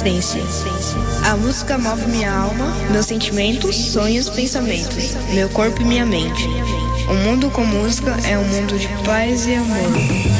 Existência. A música move minha alma, meus sentimentos, sonhos, pensamentos, meu corpo e minha mente. Um mundo com música é um mundo de paz e amor.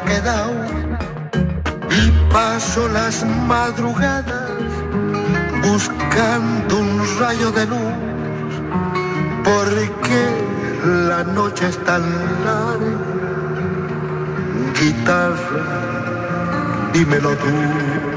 Quedado. Y paso las madrugadas buscando un rayo de luz, porque la noche es tan larga. Guitarra, dímelo tú.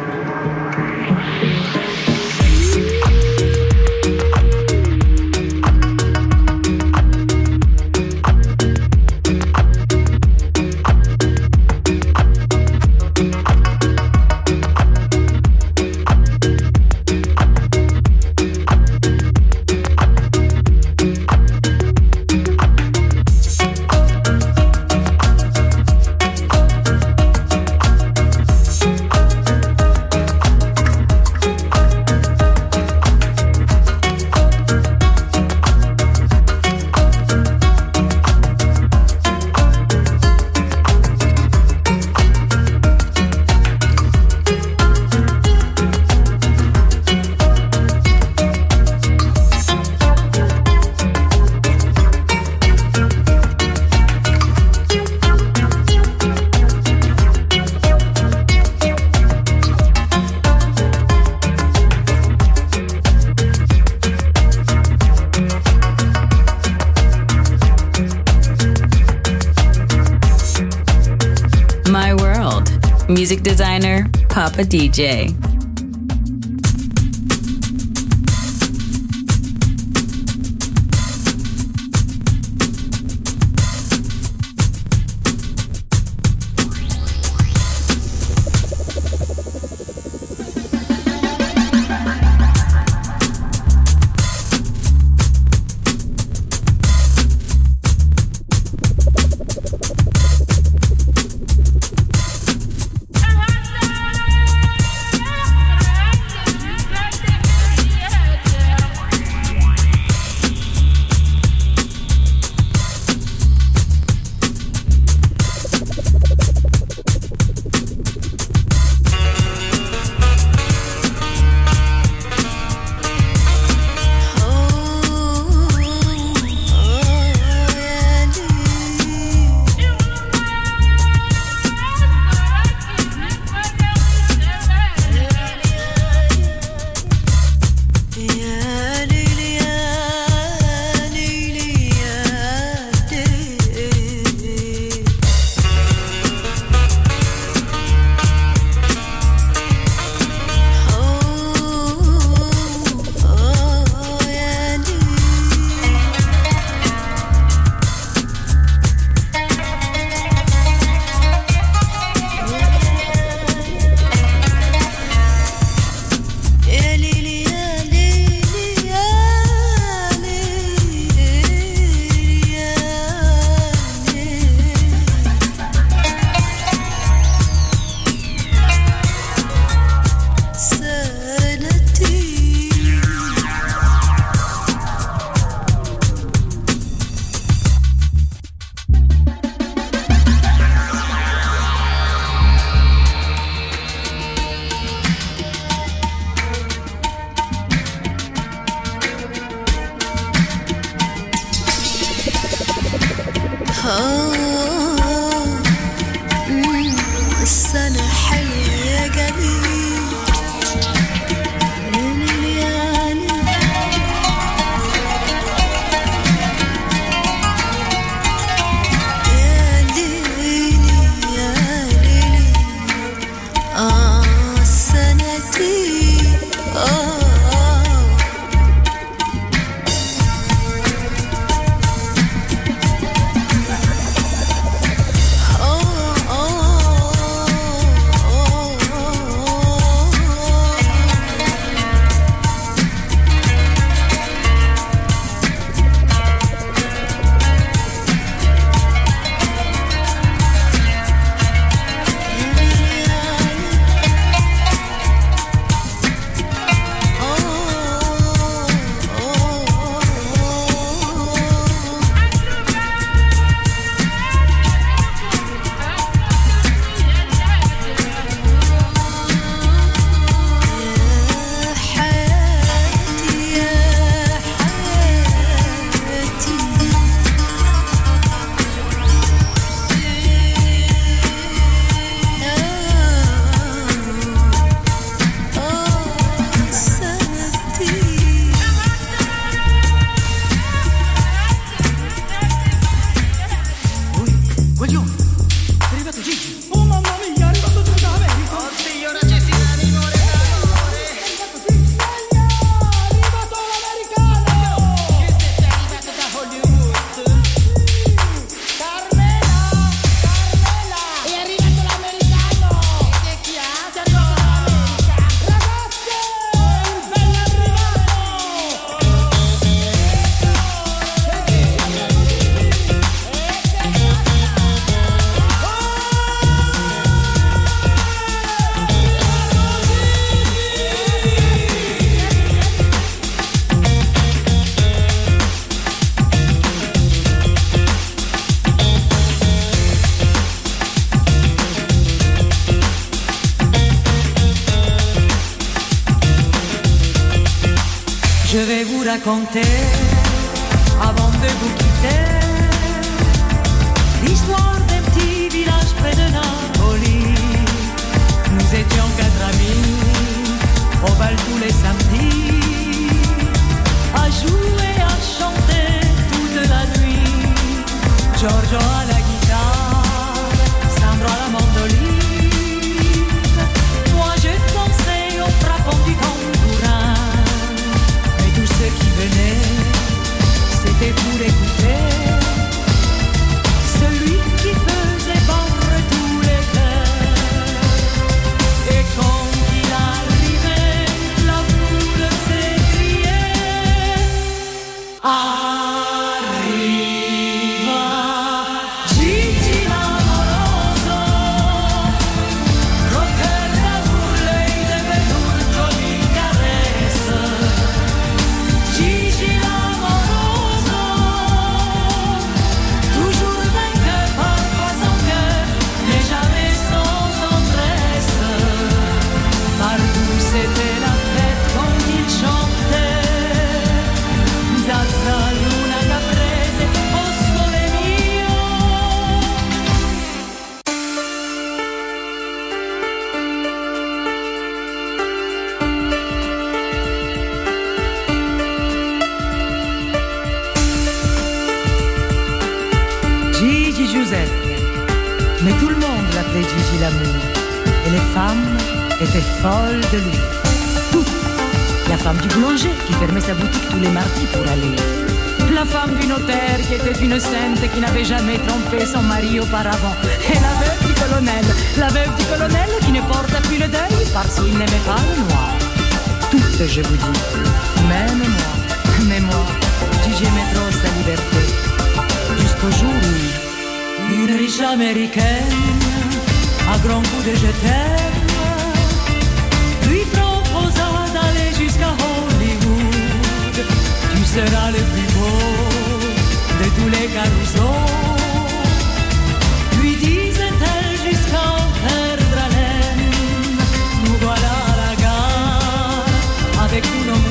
a DJ. السنة حلوة contei. L'amour. Et les femmes étaient folles de lui. Toutes. La femme du boulanger qui fermait sa boutique tous les mardis pour aller. La femme du notaire qui était une sainte qui n'avait jamais trompé son mari auparavant. Et la veuve du colonel. La veuve du colonel qui ne porte plus le deuil parce qu'il n'aimait pas le noir. Toutes, je vous dis. Même moi. Mais moi, Gigi aimait trop sa liberté. Jusqu'au jour où une riche américaine, à grands coups de je t'aime, lui proposa d'aller jusqu'à Hollywood. Tu seras le plus beau de tous les carousaux. Lui disait-elle jusqu'à perdre haleine. Nous voilà à la gare avec tous nos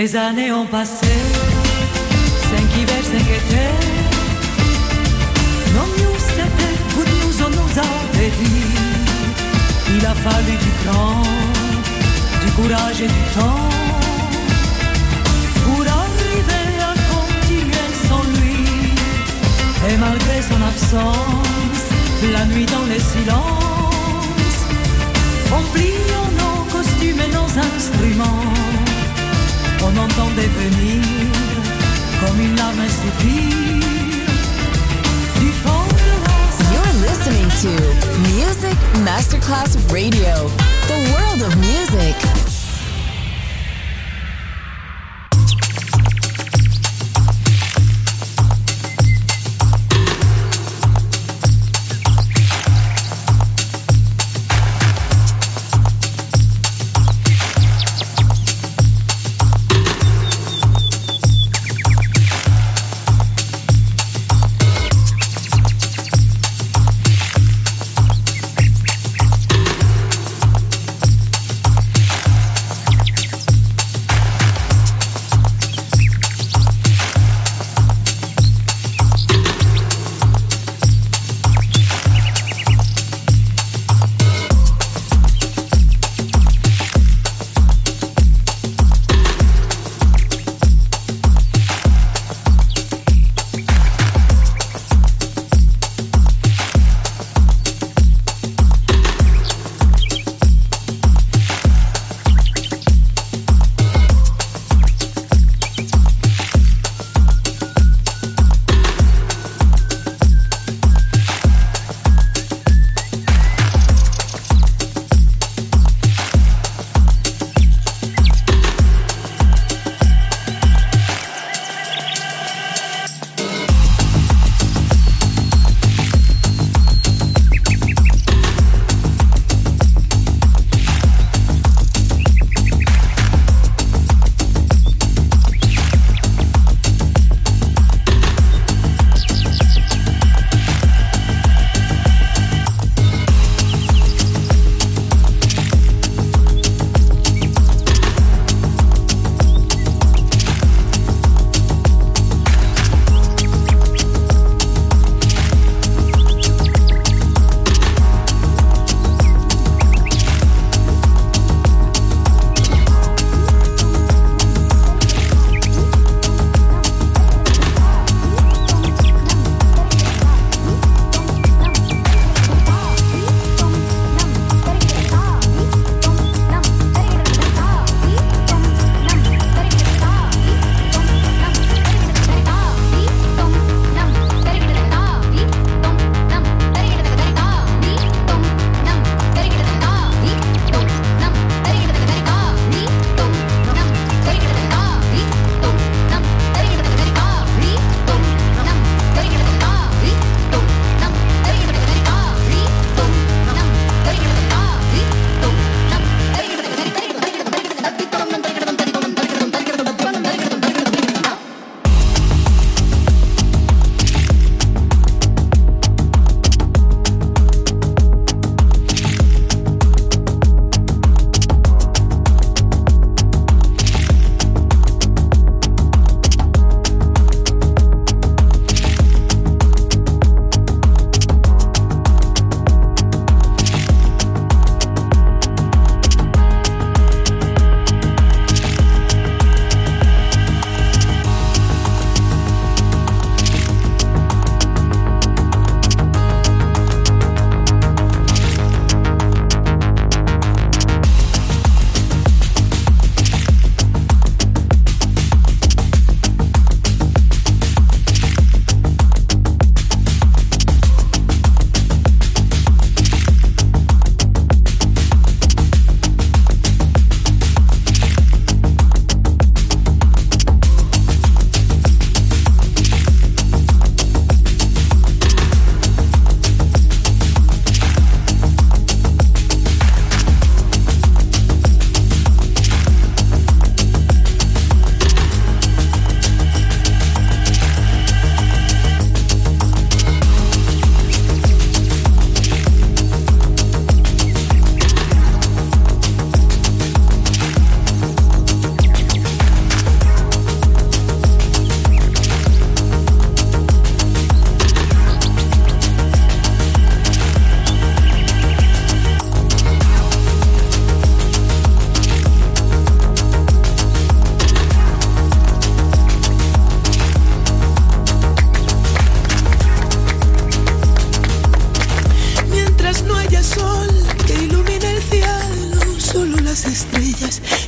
Les années ont passé, cinq hivers, cinq étés. Non, nous c'était, vous nous on nous avait dit. Il a fallu du cran, du courage et du temps pour arriver à continuer sans lui. Et malgré son absence, la nuit dans les silences, en pliant nos costumes et nos instruments, on entendait venir comme une larme un soupir du fond de la You're listening to Music Masterclass Radio, the world of music.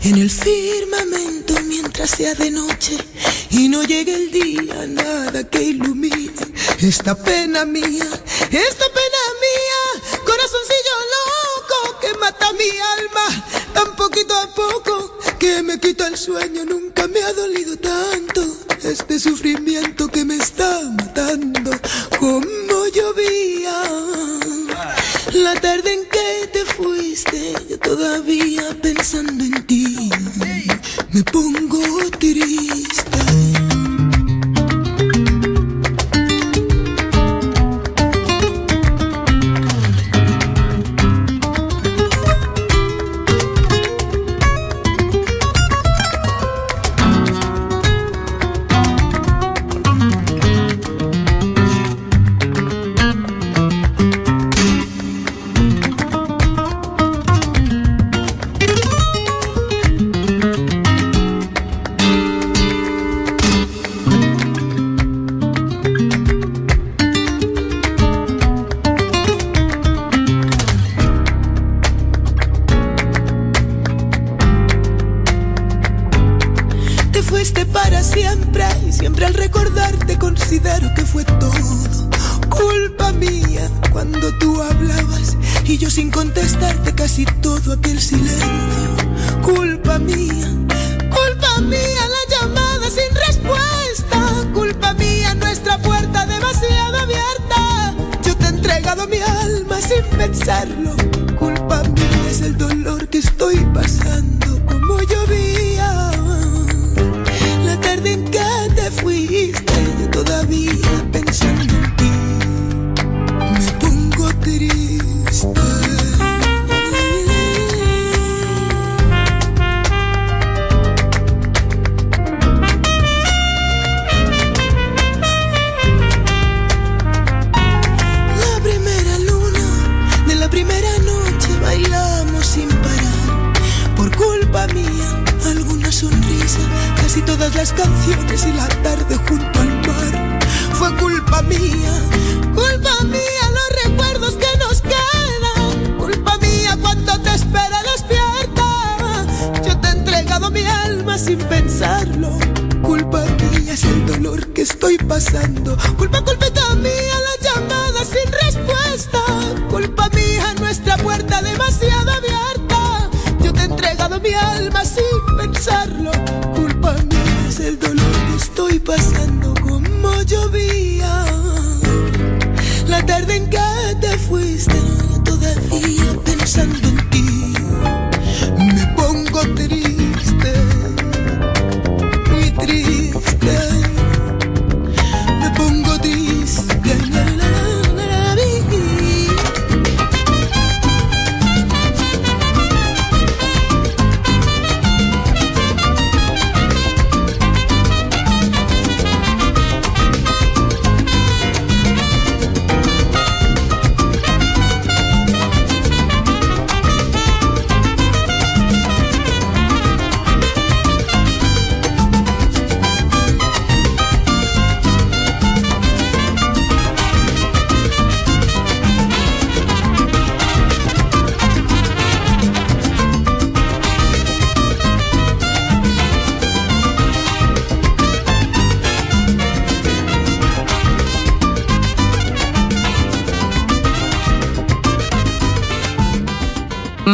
En el firmamento mientras sea de noche. Y no llegue el día, nada que ilumine esta pena mía, esta pena mía, corazoncillo loco que mata mi alma tan poquito a poco que me quita el sueño, nunca me ha dolido tanto este sufrimiento que me está matando boom.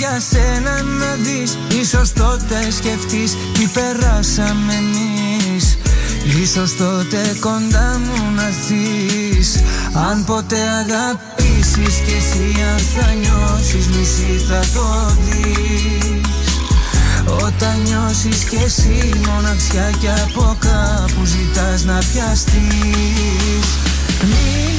Για σένα να δεις. Ίσως τότε σκεφτείς τι περάσαμε εμείς. Ίσως τότε κοντά μου να ζεις. Αν ποτέ αγαπήσεις και εσύ αν θα νιώσεις μισή θα το δεις. Όταν νιώσεις κι εσύ μοναξιά και από κάπου ζητάς να πιαστείς. Μην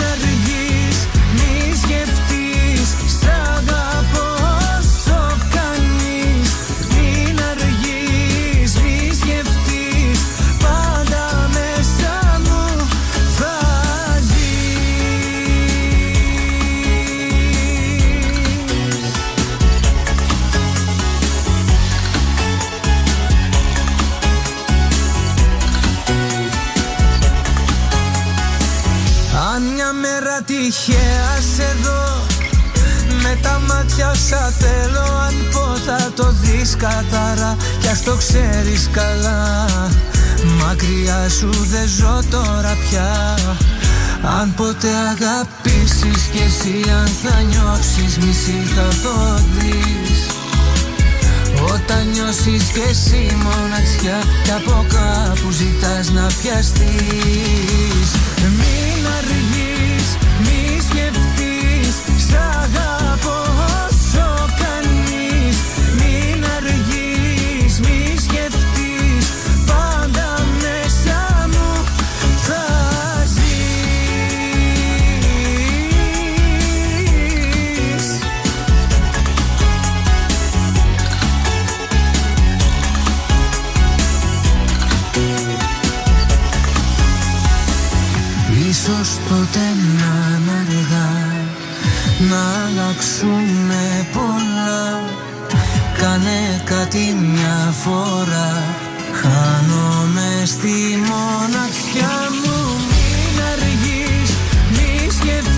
τυχαία σε δω Με τα μάτια όσα θέλω Αν πω θα το δεις καθαρά. Κι ας το ξέρεις καλά Μακριά σου δεν ζω τώρα πια. Αν ποτέ αγαπήσεις κι εσύ αν θα νιώσεις μισή θα το δεις Όταν νιώσεις κι εσύ μοναξιά κι από κάπου ζητάς να πιαστείς. Μην αργείς Ίσως τότε να αλλάξουμε πολλά. Κάνε κάτι μια φορά. Χάνομαι στη μοναξιά μου. Μην αργείς, μη σκεφτείς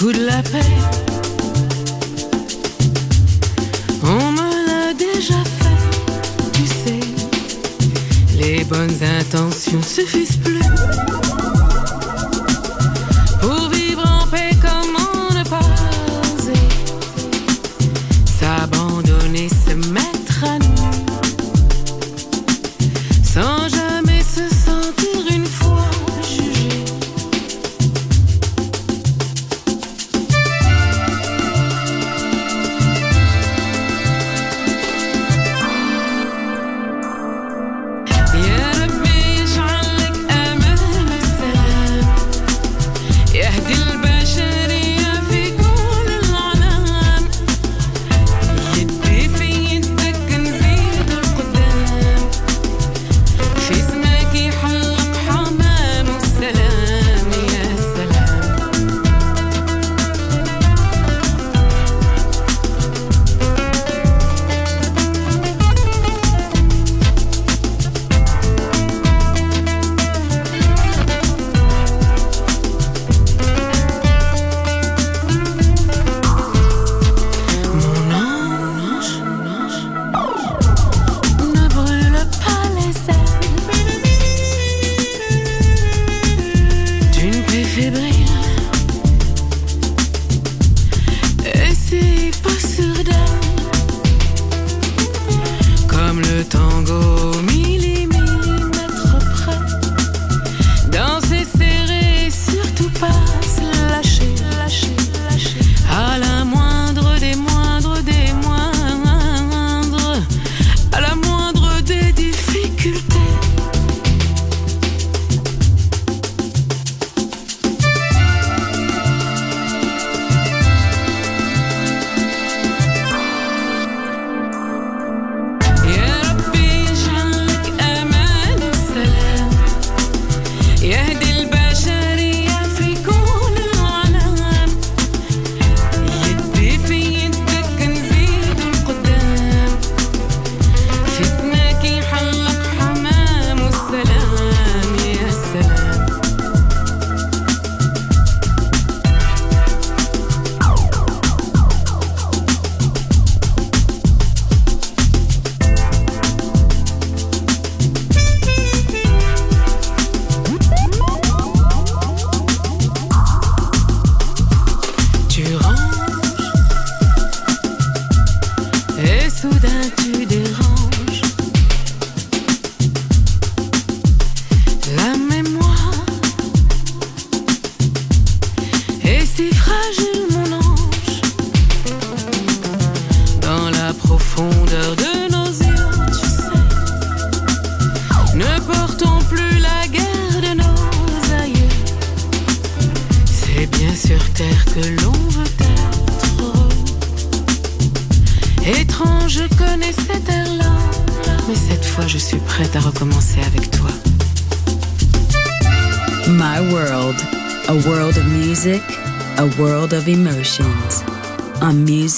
coup de la paix. On me l'a déjà fait, tu sais. Les bonnes intentions suffisent plus.